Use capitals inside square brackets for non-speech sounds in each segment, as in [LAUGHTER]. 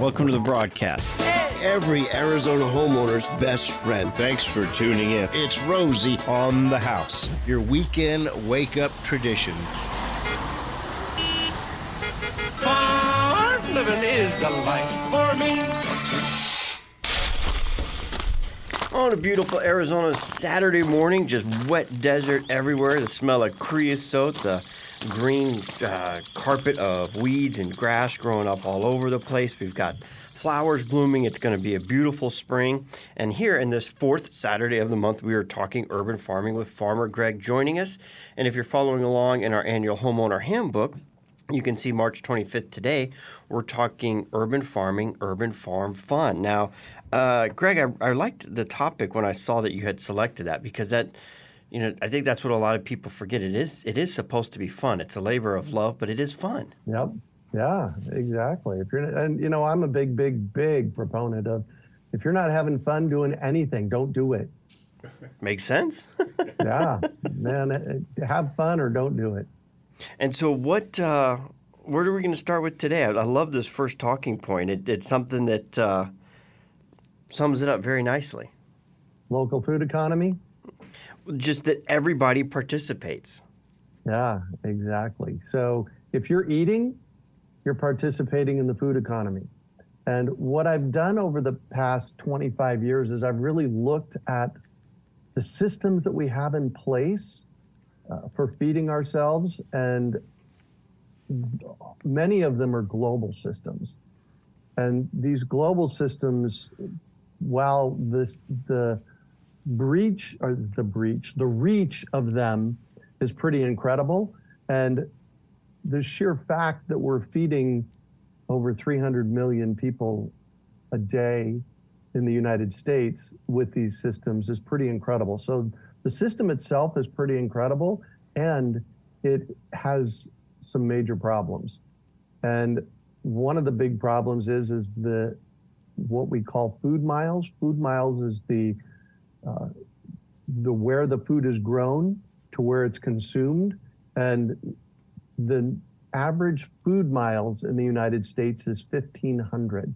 Welcome to the broadcast. Every Arizona homeowner's best friend. Thanks for tuning in. It's Rosie, On the house. your weekend wake up tradition. Farm living is the life for me. Oh, on a beautiful Arizona Saturday morning, just wet desert everywhere. The smell of creosote, the green uh, carpet of weeds and grass growing up all over the place. We've got flowers blooming. It's going to be a beautiful spring. And here in this fourth Saturday of the month, we are talking urban farming with Farmer Greg joining us. And if you're following along in our annual homeowner handbook, you can see March 25th today. We're talking urban farming, urban farm fun. Now, uh, Greg, I, I liked the topic when I saw that you had selected that because that, you know, I think that's what a lot of people forget. It is it is supposed to be fun. It's a labor of love, but it is fun. Yep. Yeah, exactly. If you're and you know, I'm a big, big, big proponent of if you're not having fun doing anything, don't do it. Makes sense. [LAUGHS] Yeah, man, eh, have fun or don't do it. and so, what? Uh, where are we going to start with today? I, I love this first talking point. It, it's something that uh, sums it up very nicely. Local food economy. Just that everybody participates. Yeah, exactly. So if you're eating, you're participating in the food economy. And what I've done over the past 25 years is I've really looked at the systems that we have in place uh, for feeding ourselves, and many of them are global systems. And these global systems, while this, the breach or the breach, the reach of them is pretty incredible. And the sheer fact that we're feeding over 300 million people a day in the United States with these systems is pretty incredible. So the system itself is pretty incredible and it has some major problems. And one of the big problems is is the what we call food miles. Food miles is the uh, the where the food is grown to where it's consumed, and the average food miles in the United States is 1,500.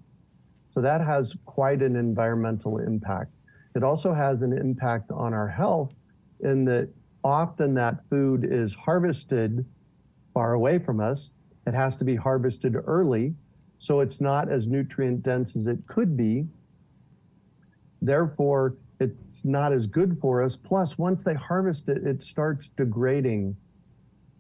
So that has quite an environmental impact. It also has an impact on our health in that often that food is harvested far away from us. It has to be harvested early, so it's not as nutrient dense as it could be. Therefore, it's not as good for us. Plus, once they harvest it, it starts degrading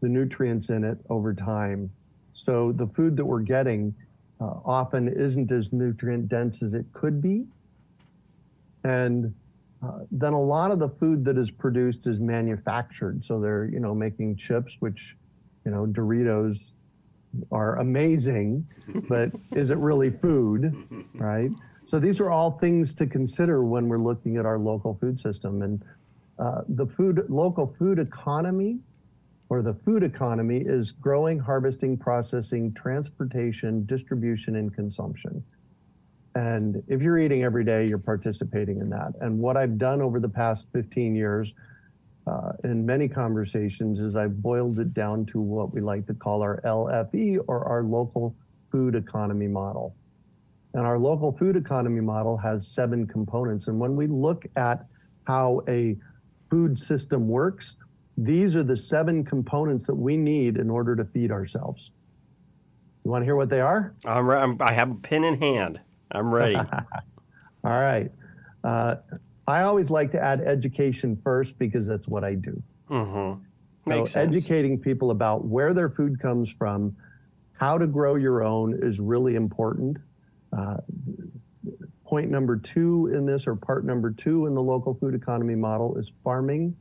the nutrients in it over time. So the food that we're getting uh, often isn't as nutrient dense as it could be. And uh, then a lot of the food that is produced is manufactured. So they're, you know, making chips, which, you know, Doritos are amazing, but is it really food, right? So these are all things to consider when we're looking at our local food system. And uh, the food, local food economy or the food economy is growing, harvesting, processing, transportation, distribution, and consumption. And if you're eating every day, you're participating in that. And what I've done over the past 15 years uh, in many conversations is I've boiled it down to what we like to call our LFE or our local food economy model. And our local food economy model has seven components. And when we look at how a food system works, these are the seven components that we need in order to feed ourselves. You want to hear what they are? I'm, re- I'm, I have a pen in hand. I'm ready. [LAUGHS] All right. Uh, I always like to add education first because that's what I do. mm-hmm. So sense. educating people about where their food comes from, how to grow your own is really important. Point number two in this, or part number two in the local food economy model, is farming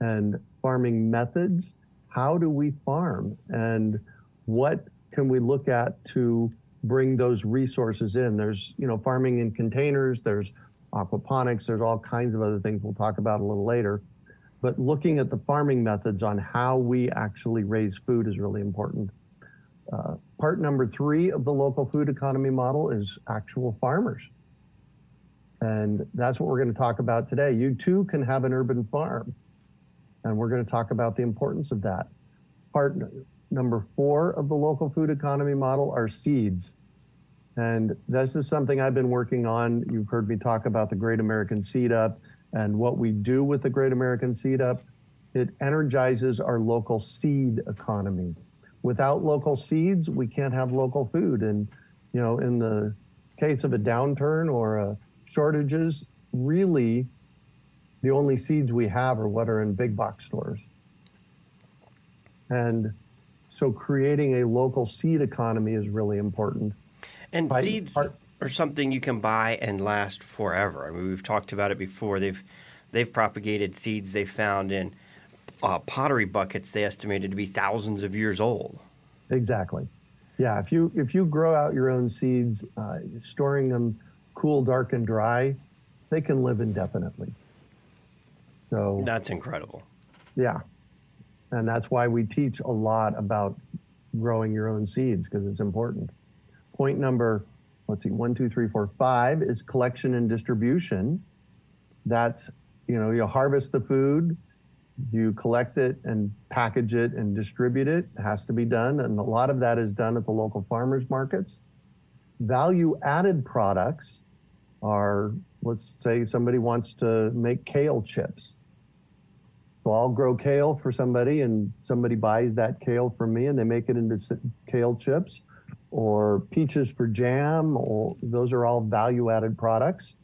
and farming methods. How do we farm, and what can we look at to bring those resources in? There's, you know, farming in containers. There's aquaponics. There's all kinds of other things we'll talk about a little later. But looking at the farming methods on how we actually raise food is really important. Uh, part number three of the local food economy model is actual farmers. And that's what we're going to talk about today. You too can have an urban farm. And we're going to talk about the importance of that. Part n- number four of the local food economy model are seeds. And this is something I've been working on. You've heard me talk about the Great American Seed Up and what we do with the Great American Seed Up. It energizes our local seed economy. Without local seeds, we can't have local food. And, you know, in the case of a downturn or a shortages, really the only seeds we have are what are in big box stores. And so creating a local seed economy is really important. And By- seeds are- are something you can buy and last forever. I mean, we've talked about it before. They've they've propagated seeds they found in uh, pottery buckets. They estimated to be thousands of years old. Exactly. Yeah, if you if you grow out your own seeds, uh, storing them cool, dark, and dry, they can live indefinitely. So That's incredible. yeah, and that's why we teach a lot about growing your own seeds because it's important. Point number, let's see, one, two, three, four, five is collection and distribution. That's you know you harvest the food, you collect it and package it and distribute it. It has to be done, and a lot of that is done at the local farmers markets. Value added products are, let's say somebody wants to make kale chips. So I'll grow kale for somebody, and somebody buys that kale from me, and they make it into kale chips, or peaches for jam. Or those are all value-added products.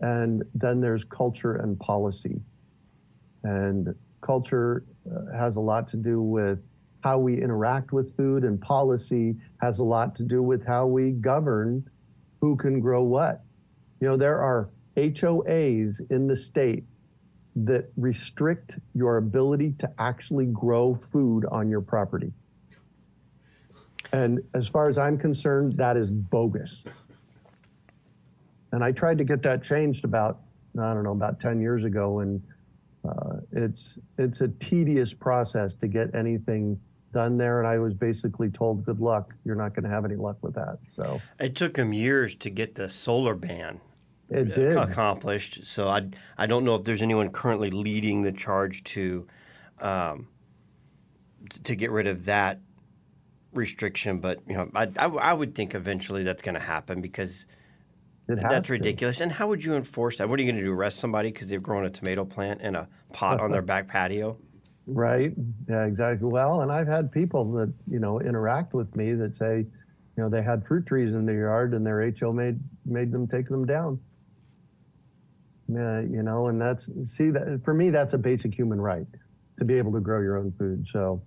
And then there's culture and policy, and culture uh, has a lot to do with how we interact with food, and policy has a lot to do with how we govern who can grow what. You know, there are HOAs in the state that restrict your ability to actually grow food on your property. And as far as I'm concerned, that is bogus. And I tried to get that changed about, I don't know, about 10 years ago. And uh, it's, it's a tedious process to get anything done there. And I was basically told, good luck. You're not going to have any luck with that. So It took them years to get the solar ban it did. accomplished. So I I don't know if there's anyone currently leading the charge to um, to get rid of that restriction. But you know, I I, I would think eventually that's going to happen because that's ridiculous. And how would you enforce that? What are you going to do? Arrest somebody because they've grown a tomato plant in a pot on their [LAUGHS] back patio? Right. Yeah, exactly. Well, and I've had people that, you know, interact with me that say, you know, they had fruit trees in their yard and their HO made made them take them down. Yeah, you know, and that's see that for me that's a basic human right to be able to grow your own food. So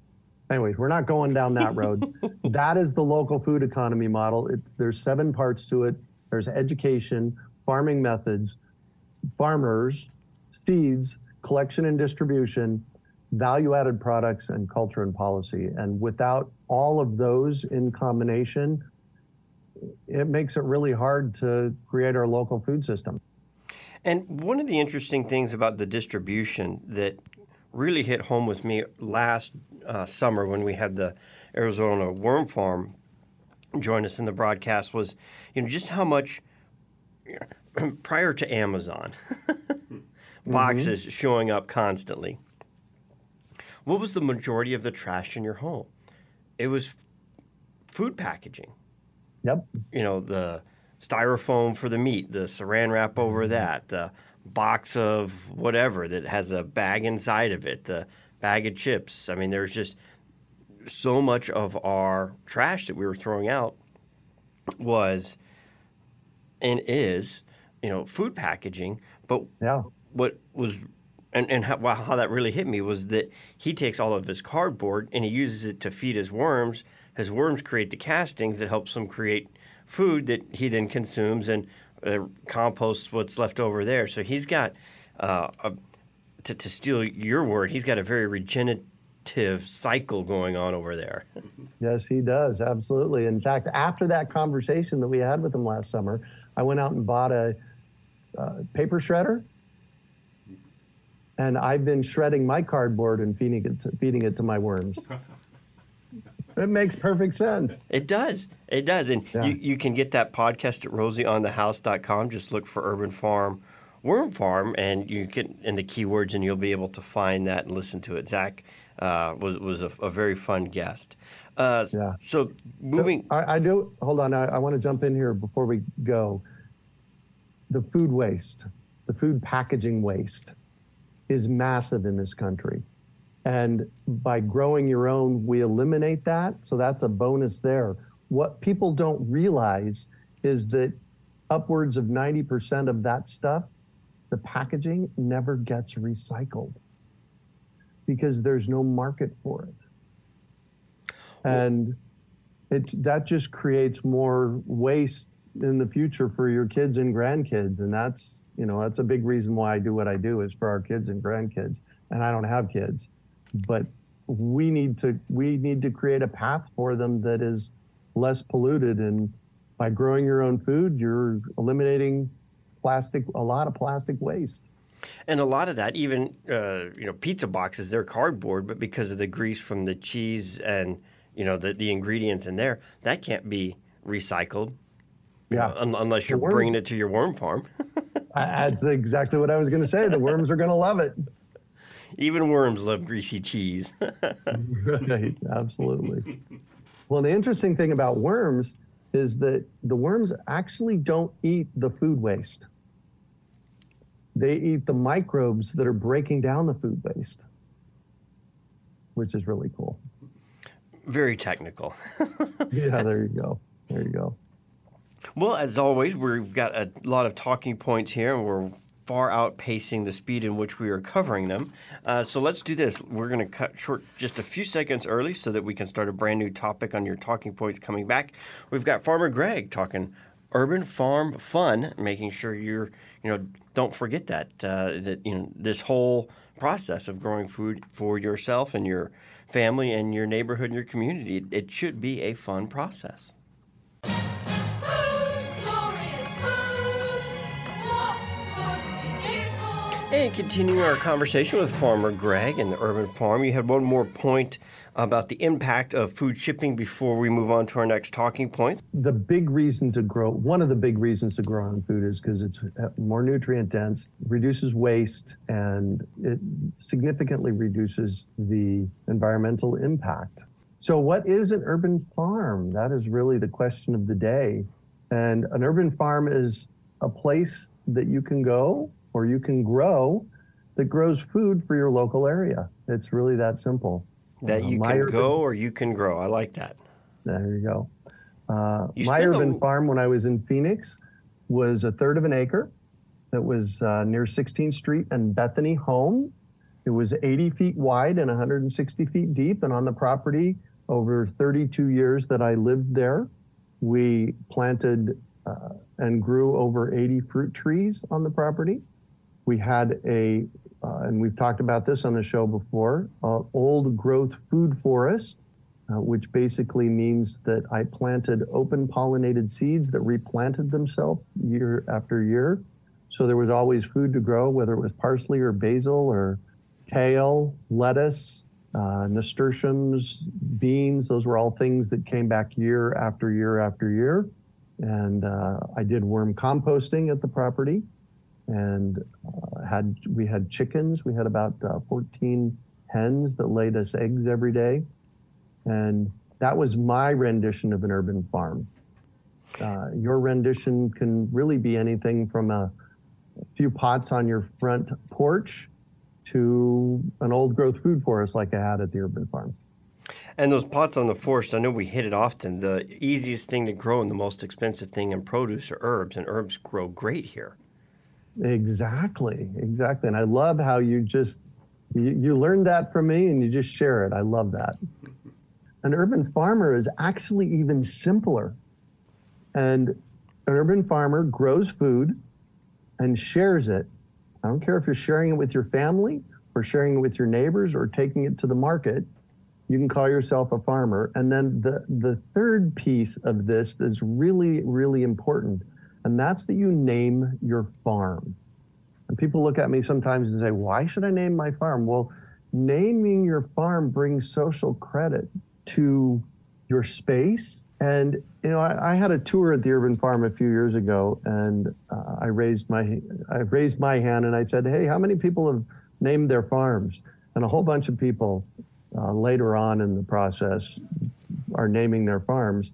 anyways, we're not going down that road. [LAUGHS] that is the local food economy model. It's there's seven parts to it. There's education, farming methods, farmers, seeds, collection and distribution, value added products, and culture and policy. And without all of those in combination, it makes it really hard to create our local food system. And one of the interesting things about the distribution that really hit home with me last uh, summer when we had the Arizona Worm Farm join us in the broadcast was, you know, just how much [CLEARS THROAT] prior to Amazon [LAUGHS] mm-hmm. boxes showing up constantly. What was the majority of the trash in your home? It was food packaging Yep. you know the styrofoam for the meat, the saran wrap over mm-hmm. that, the box of whatever that has a bag inside of it, the bag of chips. I mean, there's just so much of our trash that we were throwing out was and is, you know, food packaging. But Yeah. what was and, and how, how that really hit me was that he takes all of his cardboard and he uses it to feed his worms. His worms create the castings that helps him create food that he then consumes and uh, composts what's left over there. So he's got, uh, a, to, to steal your word, he's got a very regenerative cycle going on over there. [LAUGHS] Yes, he does. Absolutely. In fact, after that conversation that we had with him last summer, I went out and bought a uh, paper shredder. And I've been shredding my cardboard and feeding it to, feeding it to my worms. [LAUGHS] it makes perfect sense. It does. It does. And Yeah. you, you can get that podcast at rosieonthehouse.com. Just look for Urban Farm Worm Farm and you can in the keywords and you'll be able to find that and listen to it. Zach uh, was, was a, a very fun guest. Uh, Yeah. So moving. I, I do. Hold on. I, I want to jump in here before we go. The food waste, the food packaging waste is massive in this country. And by growing your own, we eliminate that. So that's a bonus there. What people don't realize is that upwards of 90% of that stuff, the packaging never gets recycled because there's no market for it. And it that just creates more waste in the future for your kids and grandkids. And that's you know that's a big reason why I do what I do is for our kids and grandkids. And I don't have kids. But we need to we need to create a path for them that is less polluted. And by growing your own food you're eliminating plastic a lot of plastic waste And a lot of that, even uh, you know, pizza boxes, they're cardboard, but because of the grease from the cheese and you know the, the ingredients in there, that can't be recycled. Yeah. un- unless you're bringing it to your worm farm. [LAUGHS] that's exactly what I was going to say the worms are going to love it even worms love greasy cheese. [LAUGHS] Right, absolutely. Well, the interesting thing about worms is that the worms actually don't eat the food waste. They eat the microbes that are breaking down the food waste, which is really cool. Very technical. [LAUGHS] Yeah, there you go. There you go. Well, as always, we've got a lot of talking points here, and we're far outpacing the speed in which we are covering them. Uh, so let's do this. We're going to cut short just a few seconds early so that we can start a brand new topic on your talking points coming back. We've got Farmer Greg talking urban farm fun, making sure you're, you know, don't forget that uh, that you know this whole process of growing food for yourself and your family and your neighborhood and your community. It, should be a fun process. And continuing our conversation with Farmer Greg and the urban farm, you had one more point about the impact of food shipping before we move on to our next talking point. the big reason to grow one of the big reasons to grow on food is because it's uh, more nutrient dense reduces waste and it significantly reduces the environmental impact. So what is an urban farm? That is really the question of the day. And an urban farm is a place that you can go or you can grow that grows food for your local area it's really that simple That Uh, you can urban- go or you can grow. I like that. there you go. Uh, You my spend a urban farm when I was in Phoenix was a third of an acre. That was uh, near 16th Street and Bethany Home. It was 80 feet wide and 160 feet deep. And on the property, over 32 years that I lived there, we planted uh, and grew over 80 fruit trees on the property. We had a, uh, and we've talked about this on the show before, uh, old growth food forest, uh, which basically means that I planted open pollinated seeds that replanted themselves year after year. So there was always food to grow, whether it was parsley or basil or kale, lettuce, uh, nasturtiums, beans. Those were all things that came back year after year after year. And uh, I did worm composting at the property and uh, had we had chickens. We had about uh, 14 hens that laid us eggs every day, and that was my rendition of an urban farm. Uh, your rendition can really be anything from a few pots on your front porch to an old growth food forest like I had at the urban farm. And those pots on the forest, I know we hit it often. The easiest thing to grow and the most expensive thing in produce are herbs, and herbs grow great here. Exactly, exactly. And I love how you just you, you learned that from me and you just share it. I love that. An urban farmer is actually even simpler. And an urban farmer grows food and shares it. I don't care if you're sharing it with your family or sharing it with your neighbors or taking it to the market. You can call yourself a farmer. And then the, the third piece of this is really, really important and that's that you name your farm. And people look at me sometimes and say, Why should I name my farm? Well, naming your farm brings social credit to your space. And, you know, I, I had a tour at the urban farm a few years ago and uh, I raised my I raised my hand and I said, Hey, how many people have named their farms? And a whole bunch of people uh, later on in the process are naming their farms,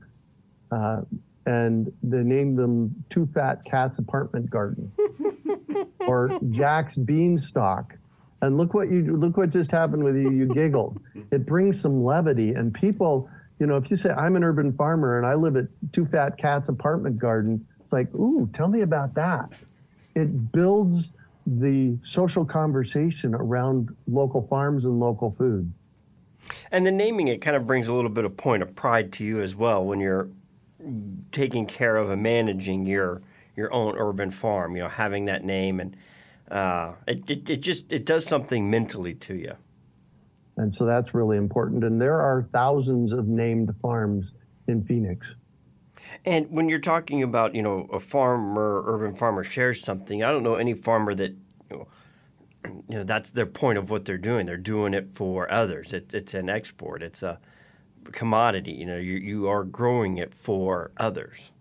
uh, and they named them Two Fat Cats Apartment Garden [LAUGHS] or Jack's Beanstalk. And look what you look what just happened with you. You giggled. It brings some levity, and people, you know, if you say I'm an urban farmer and I live at Two Fat Cats Apartment Garden, it's like, ooh, tell me about that. It builds the social conversation around local farms and local food. And the naming it kind of brings a little bit of point of pride to you as well when you're taking care of and managing your your own urban farm. You know, having that name and uh, it, it it just it does something mentally to you. And so that's really important. And there are thousands of named farms in Phoenix. And when you're talking about, you know, a farmer, urban farmer shares something, I don't know any farmer that, you know, you know, that's their point of what they're doing. They're doing it for others. It's it's an export. It's a commodity. You know, you you are growing it for others.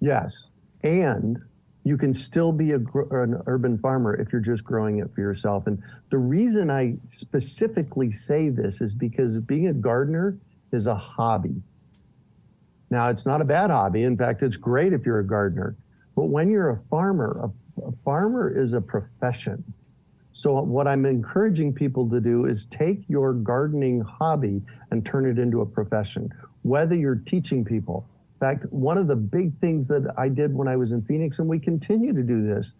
Yes. And you can still be a, an urban farmer if you're just growing it for yourself. And the reason I specifically say this is because being a gardener is a hobby. Now, it's not a bad hobby. In fact, it's great if you're a gardener. But when you're a farmer, a, a farmer is a profession. So, what I'm encouraging people to do is take your gardening hobby and turn it into a profession, whether you're teaching people. In fact, one of the big things that I did when I was in Phoenix, and we continue to do this,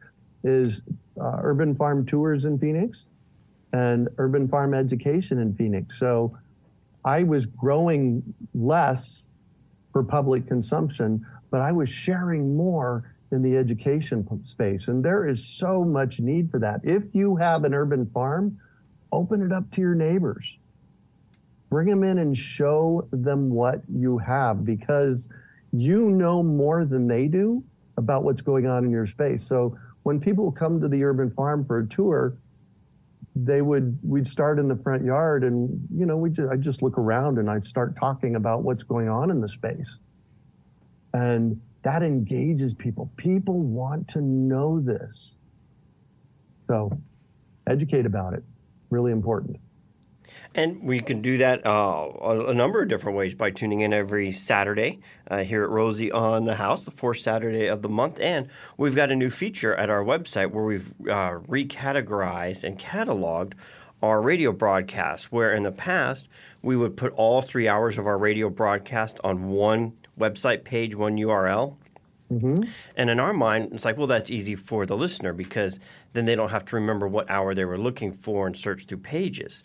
is uh, urban farm tours in Phoenix and urban farm education in Phoenix. So, I was growing less for public consumption, but I was sharing more in the education space. And there is so much need for that. If you have an urban farm, open it up to your neighbors. Bring them in and show them what you have because you know more than they do about what's going on in your space. So when people come to the urban farm for a tour, they would we'd start in the front yard and you know we just I just look around and I'd start talking about what's going on in the space. And that engages people. People want to know this. So educate about it. Really important. And we can do that uh, a, number of different ways by tuning in every Saturday uh, here at Rosie on the House, the fourth Saturday of the month. And we've got a new feature at our website where we've uh, recategorized and cataloged our radio broadcasts, where in the past we would put all three hours of our radio broadcast on one website page, one URL. Mm-hmm. And in our mind, it's like, well, that's easy for the listener because then they don't have to remember what hour they were looking for and search through pages.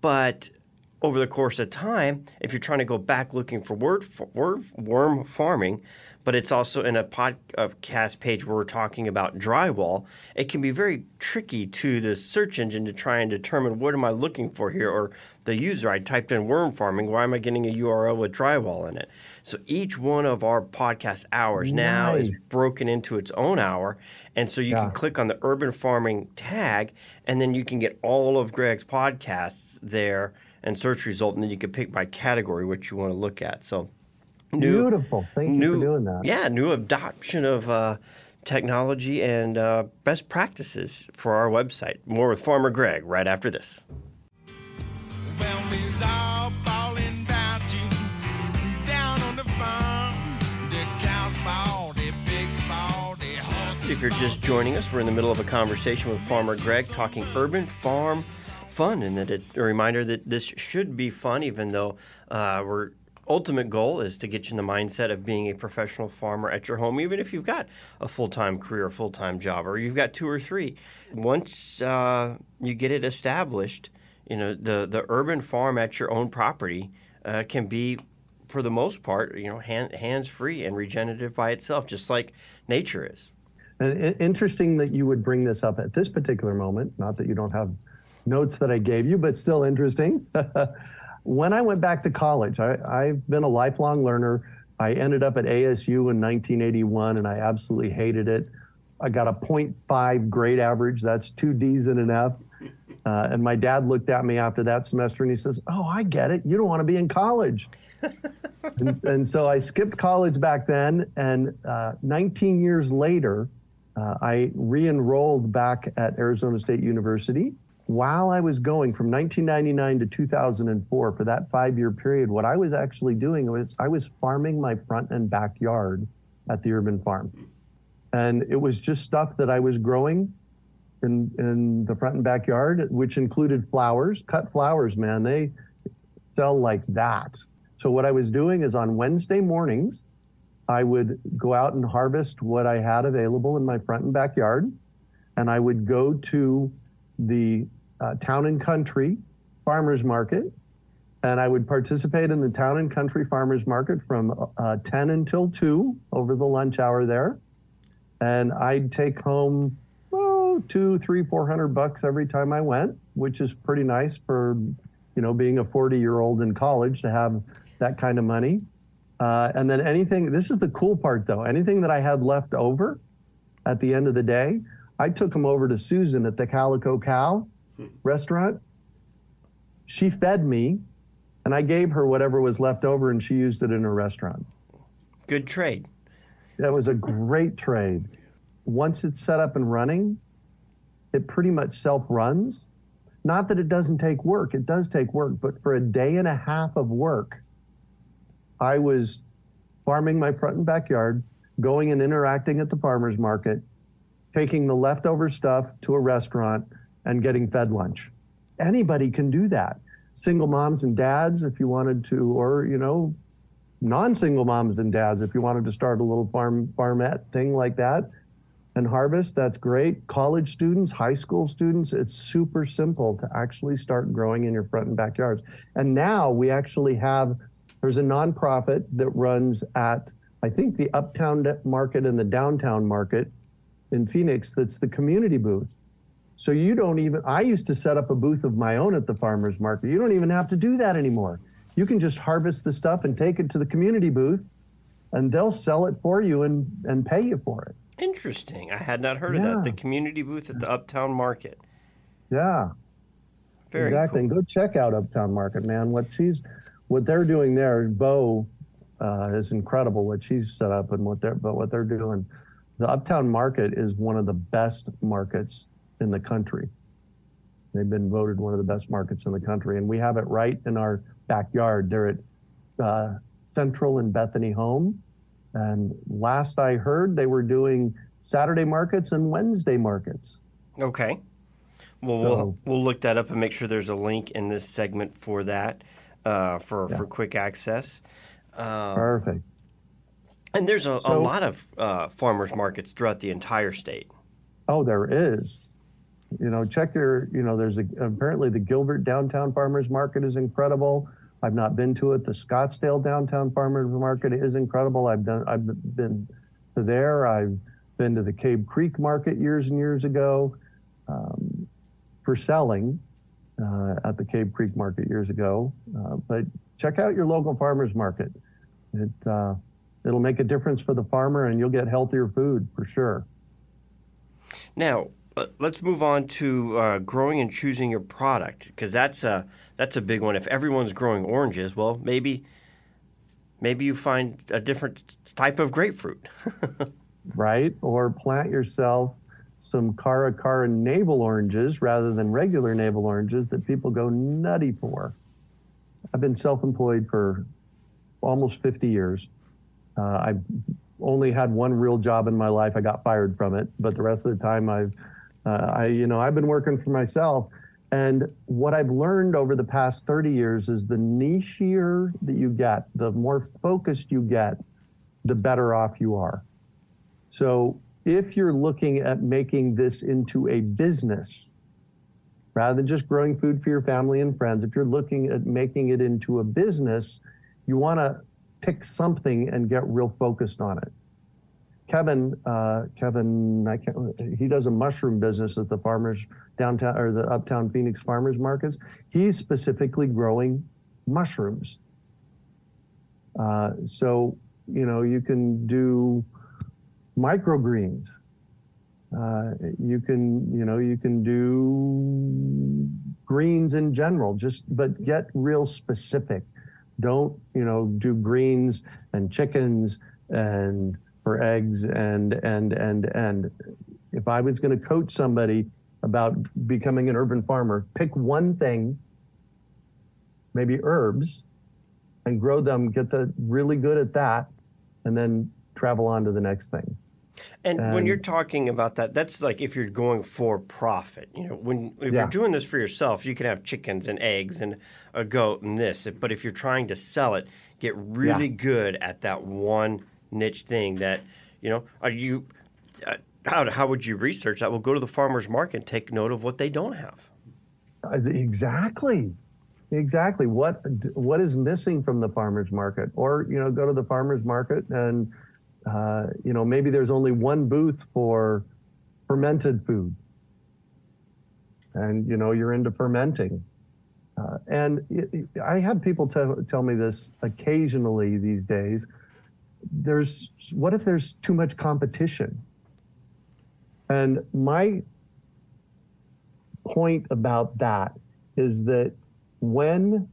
But over the course of time, if you're trying to go back looking for word, for word worm farming, but it's also in a podcast page where we're talking about drywall, it can be very tricky to the search engine to try and determine what am I looking for here, or the user. I typed in worm farming. Why am I getting a URL with drywall in it? So each one of our podcast hours now is broken into its own hour, and so you Yeah. can click on the urban farming tag, and then you can get all of Greg's podcasts there and search result, and then you can pick by category what you want to look at. So new, Beautiful. Thank you new, for doing that. Yeah, new adoption of uh, technology and uh, best practices for our website. More with Farmer Greg right after this. Well, we's all ballin' about you down on the farm. The cows ball, the pigs ball, the horses. If you're just joining us, we're in the middle of a conversation with Farmer Greg talking urban farm fun, and that it, a reminder that this should be fun, even though uh, our ultimate goal is to get you in the mindset of being a professional farmer at your home, even if you've got a full time career, full time job, or you've got two or three. Once uh, you get it established, you know the the urban farm at your own property uh, can be for the most part, you know, hand, hands free and regenerative by itself, just like nature is. And interesting that you would bring this up at this particular moment. Not that you don't have notes that I gave you, but still interesting. [LAUGHS] when I went back to college, I, I've been a lifelong learner. I ended up at ASU in 1981 and I absolutely hated it. I got a 0.5 grade average. That's two D's and an F. Uh, and my dad looked at me after that semester and he says, Oh, I get it. You don't want to be in college. [LAUGHS] and, and so I skipped college back then. And uh, 19 years later, uh, I re enrolled back at Arizona State University while I was going from 1999 to 2004 for that five year period, what I was actually doing was I was farming my front and backyard at the urban farm. And it was just stuff that I was growing in, in the front and backyard, which included flowers, cut flowers, man. They sell like that. So what I was doing is on Wednesday mornings, I would go out and harvest what I had available in my front and backyard. And I would go to the uh, town and country farmers market and I would participate in the town and country farmers market from uh, 10 until 2 over the lunch hour there. And I'd take home, oh, two, three, four hundred bucks every time I went, which is pretty nice for, you know, being a 40 year old in college to have that kind of money. Uh, and then anything, this is the cool part though, anything that I had left over at the end of the day, I took them over to Susan at the Calico Cow restaurant. She fed me and I gave her whatever was left over and she used it in her restaurant. Good trade. That was a great trade. Once it's set up and running, it pretty much self runs. Not that it doesn't take work, it does take work, but for a day and a half of work, I was farming my front and backyard, going and interacting at the farmer's market, taking the leftover stuff to a restaurant, and getting fed lunch. Anybody can do that. Single moms and dads, if you wanted to, or, you know, non-single moms and dads if you wanted to start a little farm farmette thing like that and harvest that's great college students high school students it's super simple to actually start growing in your front and backyards and now we actually have there's a nonprofit that runs at i think the uptown market and the downtown market in phoenix that's the community booth so you don't even i used to set up a booth of my own at the farmers market you don't even have to do that anymore you can just harvest the stuff and take it to the community booth and they'll sell it for you and, and pay you for it. Interesting. I had not heard of that. The community booth at the Uptown Market. Yeah, Very exactly. cool. And go check out Uptown Market, man. What she's, what they're doing there, Bo, uh, is incredible. What she's set up and what they're, but what they're doing, the Uptown Market is one of the best markets in the country. They've been voted one of the best markets in the country, and we have it right in our backyard. They're at uh, Central and Bethany Home, and last I heard, they were doing Saturday markets and Wednesday markets. Okay. Well, we'll we'll look that up and make sure there's a link in this segment for that, uh, for Yeah. for quick access. Um, Perfect. and there's a, a lot of uh, farmers markets throughout the entire state. Oh, there is. You know, check your, you know, there's a, apparently the Gilbert Downtown Farmers Market is incredible. I've not been to it. The Scottsdale Downtown Farmers Market is incredible. I've done, I've been to there. I've been to the Cave Creek Market years and years ago um, for selling uh, at the Cave Creek Market years ago. Uh, but check out your local farmers market. It, uh, it'll make a difference for the farmer and you'll get healthier food for sure. Now, let's move on to uh, growing and choosing your product because that's a that's a big one. If everyone's growing oranges, well, maybe maybe you find a different type of grapefruit. [LAUGHS] right? Or plant yourself some Cara Cara navel oranges rather than regular navel oranges that people go nutty for. I've been self employed for almost 50 years. Uh, I've only had one real job in my life. I got fired from it, but the rest of the time I've, uh, I, you know, I've been working for myself. And what I've learned over the past 30 years is the nichier that you get, the more focused you get, the better off you are. So if you're looking at making this into a business, rather than just growing food for your family and friends, if you're looking at making it into a business, you want to pick something and get real focused on it. Kevin, uh, Kevin, I can't, he does a mushroom business at the farmers downtown or the uptown Phoenix farmers markets. He's specifically growing mushrooms. Uh, so, you know, you can do microgreens. Uh, you can, you know, you can do greens in general, just but get real specific. Don't, you know, do greens and chickens and for eggs and and and and if I was going to coach somebody, about becoming an urban farmer, pick one thing, maybe herbs, and grow them, get the really good at that, and then travel on to the next thing. And when you're talking about that, that's like if you're going for profit. You know, when if Yeah. you're doing this for yourself, you can have chickens and eggs and a goat and this. But if you're trying to sell it, get really good at that one niche thing. That you know, are you? Uh, how how would you research that? Well, go to the farmers market and take note of what they don't have. Uh, Exactly. Exactly. What what is missing from the farmers market? Or you know, go to the farmers market and uh, you know maybe there's only one booth for fermented food, and you know you're into fermenting. Uh, and it, I have people tell tell me this occasionally these days. There's what if there's too much competition? And my point about that is that when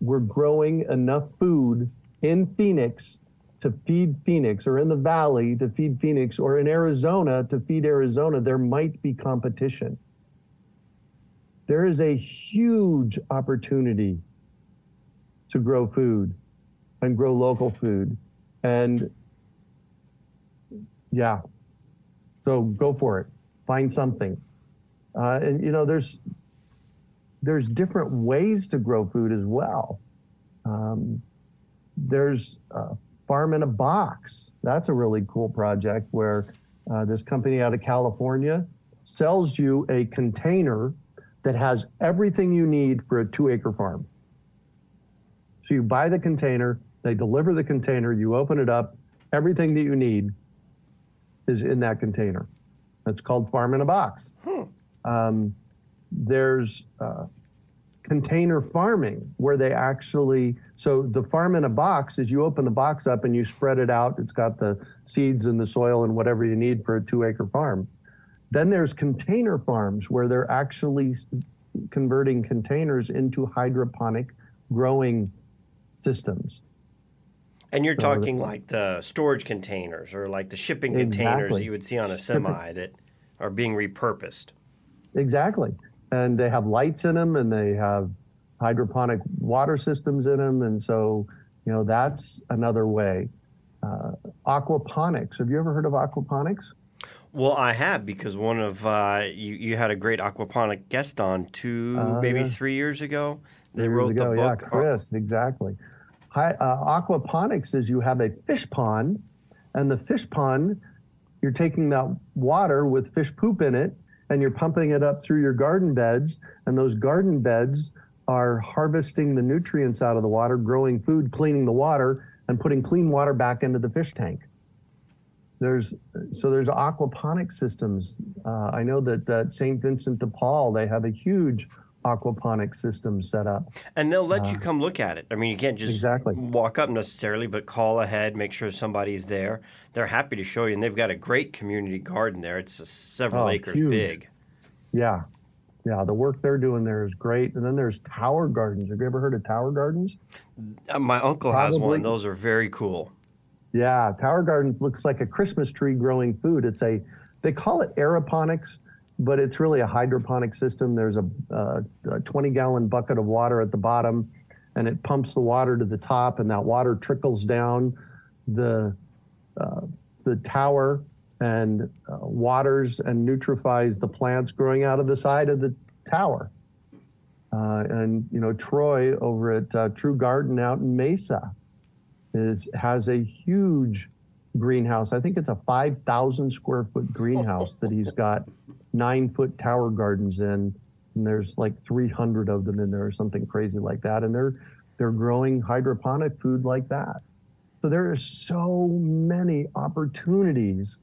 we're growing enough food in Phoenix to feed Phoenix, or in the valley to feed Phoenix, or in Arizona to feed Arizona, there might be competition. There is a huge opportunity to grow food and grow local food. And yeah, so go for it. Find something. Uh, and you know, there's there's different ways to grow food as well. Um, there's farm in a box. That's a really cool project where uh, this company out of California sells you a container that has everything you need for a two acre farm. So you buy the container, they deliver the container, you open it up, everything that you need is in that container. That's called farm in a box. Um, there's uh, container farming where they actually so the farm in a box is you open the box up and you spread it out it's got the seeds and the soil and whatever you need for a two acre farm then there's container farms where they're actually converting containers into hydroponic growing systems And you're So the- talking like the storage containers or like the shipping containers that you would see on a semi that are being repurposed. Exactly. And they have lights in them and they have hydroponic water systems in them. And so, you know, that's another way. Uh, aquaponics. Have you ever heard of aquaponics? Well, I have because one of uh, you you had a great aquaponic guest on two Uh, maybe yeah. three years ago. They wrote ago, the yeah, book. Oh, Chris, exactly. Hi, uh, aquaponics is you have a fish pond, and the fish pond, you're taking that water with fish poop in it, and you're pumping it up through your garden beds, and those garden beds are harvesting the nutrients out of the water, growing food, cleaning the water, and putting clean water back into the fish tank. There's so there's aquaponic systems. Uh, I know that at St. Vincent de Paul they have a huge aquaponic system set up. And they'll let you come look at it. I mean, you can't just Uh, Exactly. walk up necessarily, but call ahead, make sure somebody's there. They're happy to show you, and they've got a great community garden there. It's uh, several Oh, acres huge. big. Yeah. Yeah. The work they're doing there is great. And then there's tower gardens. Have you ever heard of tower gardens? Uh, my uncle has one. Probably. Those are very cool. Yeah. Tower gardens looks like a Christmas tree growing food. It's a, they call it aeroponics, but it's really a hydroponic system. There's a, uh, a 20 gallon bucket of water at the bottom and it pumps the water to the top and that water trickles down the, uh, the tower and uh, waters and nutrifies the plants growing out of the side of the tower. Uh, and you know, Troy over at uh, True Garden out in Mesa is has a huge greenhouse. I think it's a 5,000 square foot greenhouse that he's got nine foot tower gardens in, and there's like 300 of them in there or something crazy like that. And they're they're growing hydroponic food like that. So there are so many opportunities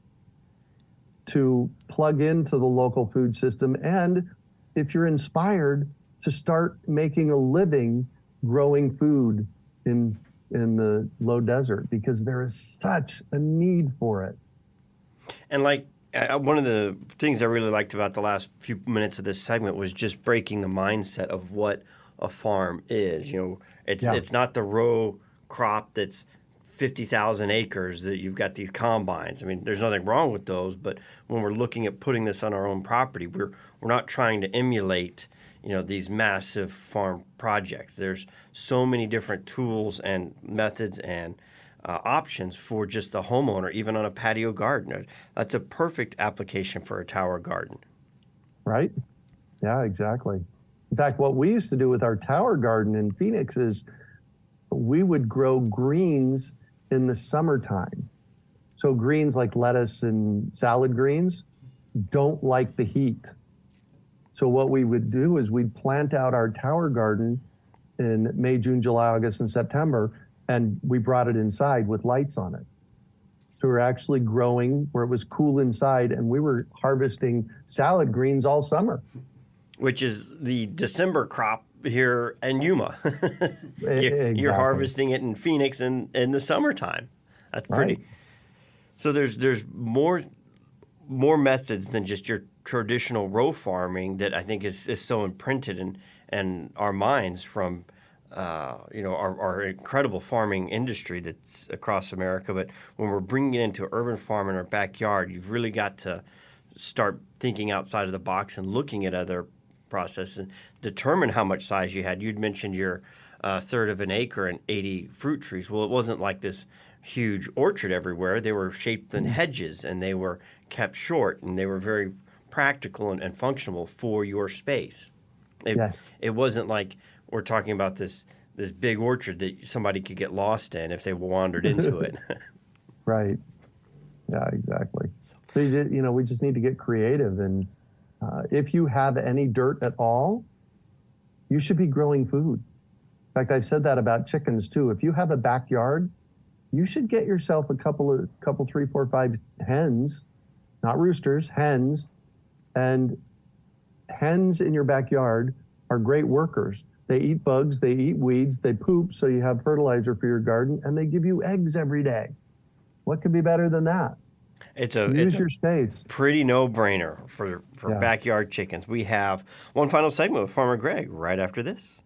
to plug into the local food system and if you're inspired to start making a living growing food in in the low desert because there is such a need for it And like one of the things I really liked about the last few minutes of this segment was just breaking the mindset of what a farm is. You know, it's Yeah. it's not the row crop that's 50,000 acres that you've got these combines. I mean, there's nothing wrong with those, but when we're looking at putting this on our own property, we're we're not trying to emulate, you know, these massive farm projects. There's so many different tools and methods and uh, options for just the homeowner, even on a patio garden. That's a perfect application for a tower garden. Right? Yeah, exactly. In fact, what we used to do with our tower garden in Phoenix is we would grow greens in the summertime. So greens like lettuce and salad greens don't like the heat. So what we would do is we'd plant out our tower garden in May, June, July, August, and September, and we brought it inside with lights on it. So we we're actually growing where it was cool inside, and we were harvesting salad greens all summer. Which is the December crop here in Yuma. [LAUGHS] you're, Exactly. you're harvesting it in Phoenix in, in the summertime. That's pretty. Right. So there's there's more more methods than just your traditional row farming that I think is, is so imprinted in in our minds from uh, you know our, our incredible farming industry that's across America. But when we're bringing it into urban farm in our backyard, you've really got to start thinking outside of the box and looking at other processes and determine how much size you had. You'd mentioned your uh, third of an acre and 80 fruit trees. Well, it wasn't like this huge orchard everywhere. They were shaped in hedges and they were kept short and they were very practical and, and functional for your space. It, Yes. it wasn't like we're talking about this this big orchard that somebody could get lost in if they wandered into [LAUGHS] it. Right. Yeah, exactly. So you, ju- you know, we just need to get creative. And uh, if you have any dirt at all, you should be growing food. In fact, I've said that about chickens too. If you have a backyard, you should get yourself a couple of couple, three, four, five hens, not roosters, hens, and hens in your backyard are great workers. They eat bugs, they eat weeds, they poop, so you have fertilizer for your garden, and they give you eggs every day. What could be better than that? It's a Use it's a your space. pretty no brainer for for Yeah. backyard chickens. We have one final segment with Farmer Greg right after this.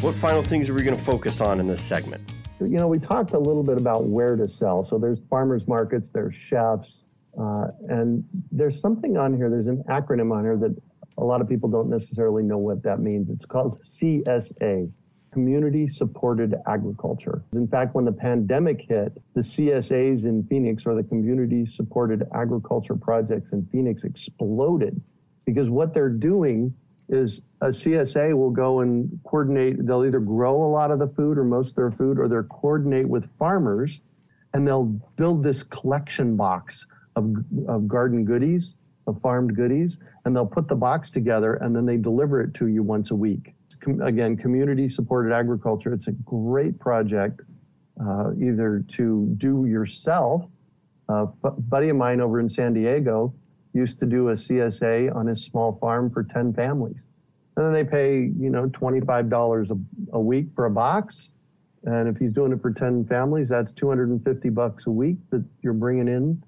What final things are we going to focus on in this segment? You know, we talked a little bit about where to sell. So there's farmers markets, there's chefs, uh, and there's something on here. There's an acronym on here that a lot of people don't necessarily know what that means. It's called CSA, Community Supported Agriculture. In fact, when the pandemic hit, the CSAs in Phoenix or the Community Supported Agriculture projects in Phoenix exploded because what they're doing is a CSA will go and coordinate. They'll either grow a lot of the food or most of their food, or they'll coordinate with farmers and they'll build this collection box of, of garden goodies, of farmed goodies, and they'll put the box together and then they deliver it to you once a week. Com- again, community supported agriculture. It's a great project, uh, either to do yourself. Uh, a buddy of mine over in San Diego used to do a CSA on his small farm for 10 families. And then they pay, you know, $25 a, a week for a box. And if he's doing it for 10 families, that's 250 bucks a week that you're bringing in.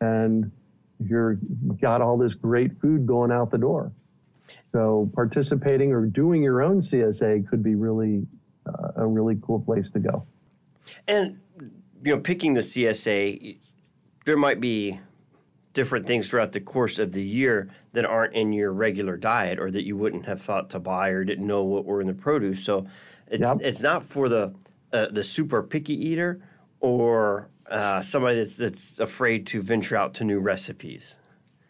And you're got all this great food going out the door. So participating or doing your own CSA could be really uh, a really cool place to go. And you know, picking the CSA, there might be different things throughout the course of the year that aren't in your regular diet or that you wouldn't have thought to buy or didn't know what were in the produce. So it's Yep. it's not for the uh, the super picky eater or uh, somebody that's that's afraid to venture out to new recipes.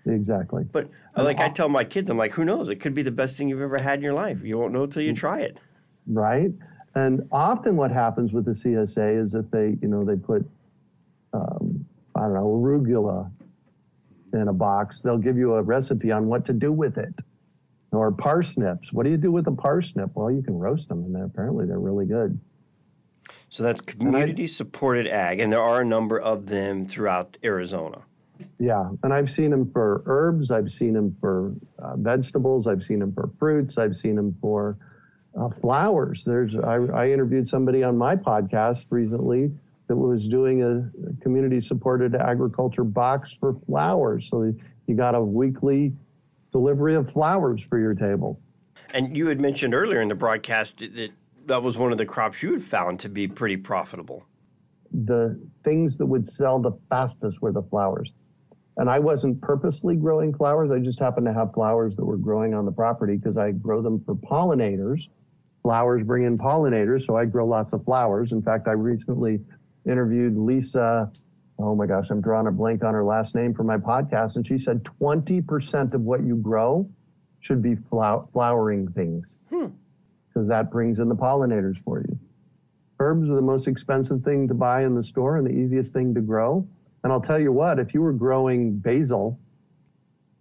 Exactly. But uh, like I tell my kids, I'm like, who knows? It could be the best thing you've ever had in your life. You won't know till you try it. right? And often what happens with the CSA is if they, you know, they put, um, I don't know, arugula in a box, they'll give you a recipe on what to do with it. Or parsnips. What do you do with a parsnip? Well, you can roast them, and apparently they're really good. So that's community supported ag, and there are a number of them throughout Arizona. Yeah, and I've seen them for herbs. I've seen them for uh, vegetables. I've seen them for fruits. I've seen them for uh, flowers. There's I, I interviewed somebody on my podcast recently that was doing a community-supported agriculture box for flowers. So you got a weekly delivery of flowers for your table. And you had mentioned earlier in the broadcast that that was one of the crops you had found to be pretty profitable. The things that would sell the fastest were the flowers. And I wasn't purposely growing flowers. I just happened to have flowers that were growing on the property because I grow them for pollinators. Flowers bring in pollinators, so I grow lots of flowers. In fact, I recently interviewed Lisa. Oh my gosh, I'm drawing a blank on her last name for my podcast. And she said 20% of what you grow should be flow- flowering things because that brings in the pollinators for you. Herbs are the most expensive thing to buy in the store and the easiest thing to grow. And I'll tell you what, if you were growing basil,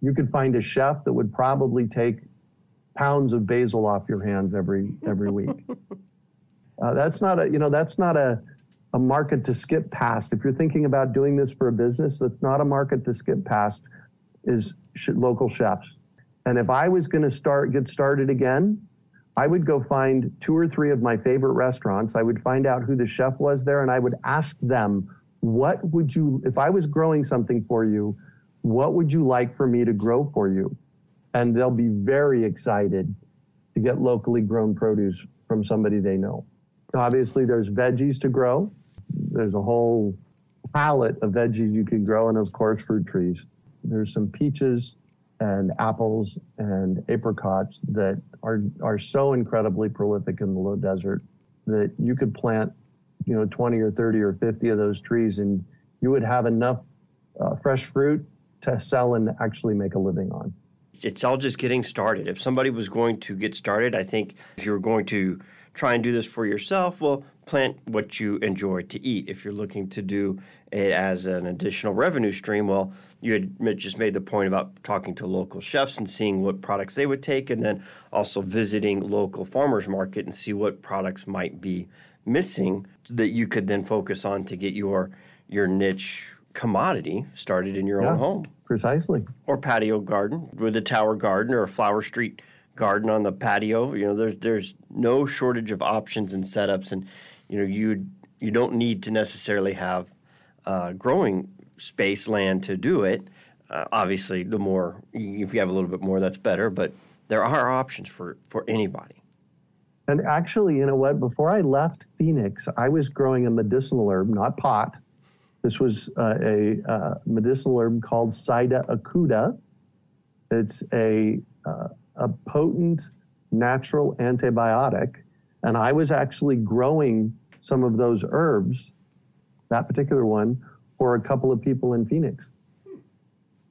you could find a chef that would probably take pounds of basil off your hands every every week. [LAUGHS] Uh, that's not a you know that's not a a market to skip past. If you're thinking about doing this for a business, that's not a market to skip past. Is sh- local chefs. And if I was going to start get started again, I would go find two or three of my favorite restaurants. I would find out who the chef was there, and I would ask them, "What would you if I was growing something for you? What would you like for me to grow for you?" And they'll be very excited to get locally grown produce from somebody they know. Obviously, there's veggies to grow. There's a whole palette of veggies you can grow, and of course, fruit trees. There's some peaches and apples and apricots that are are so incredibly prolific in the low desert that you could plant, you know, 20 or 30 or 50 of those trees, and you would have enough uh, fresh fruit to sell and actually make a living on. It's all just getting started. If somebody was going to get started, I think if you were going to try and do this for yourself, well, plant what you enjoy to eat. If you're looking to do it as an additional revenue stream, well, you had just made the point about talking to local chefs and seeing what products they would take, and then also visiting local farmers market and see what products might be missing that you could then focus on to get your your niche commodity started in your Yeah. own home Precisely. or patio garden with a tower garden or a flower street garden on the patio. You know, there's there's no shortage of options and setups, and you know you you don't need to necessarily have uh, growing space land to do it. Uh, obviously, the more if you have a little bit more, that's better. But there are options for for anybody. And actually, you know what? Before I left Phoenix, I was growing a medicinal herb, not pot. This was uh, a uh, medicinal herb called Sida acuta. It's a, uh, a potent natural antibiotic. And I was actually growing some of those herbs, that particular one, for a couple of people in Phoenix.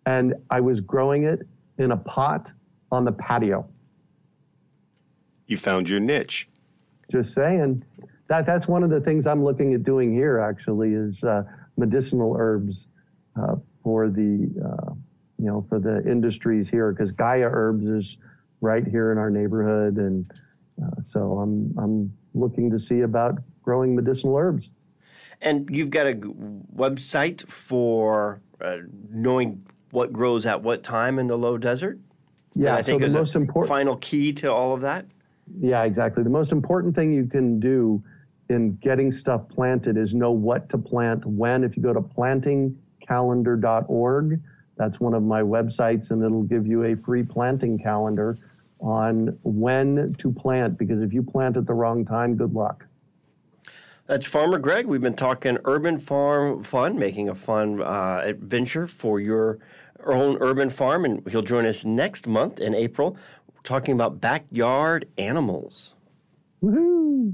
And I was growing it in a pot on the patio. You found your niche. just saying that that's one of the things i'm looking at doing here actually is uh, medicinal herbs uh, for the uh, you know for the industries here because gaia herbs is right here in our neighborhood and uh, so i'm i'm looking to see about growing medicinal herbs And you've got a g- website for uh, knowing what grows at what time in the low desert. yeah And I so think the most important final key to all of that. Yeah, exactly. The most important thing you can do in getting stuff planted is know what to plant when. If you go to plantingcalendar.org, that's one of my websites, and it'll give you a free planting calendar on when to plant. Because if you plant at the wrong time, good luck. That's Farmer Greg. We've been talking urban farm fun, making a fun uh, adventure for your own urban farm, and he'll join us next month in April, talking about backyard animals. Woohoo!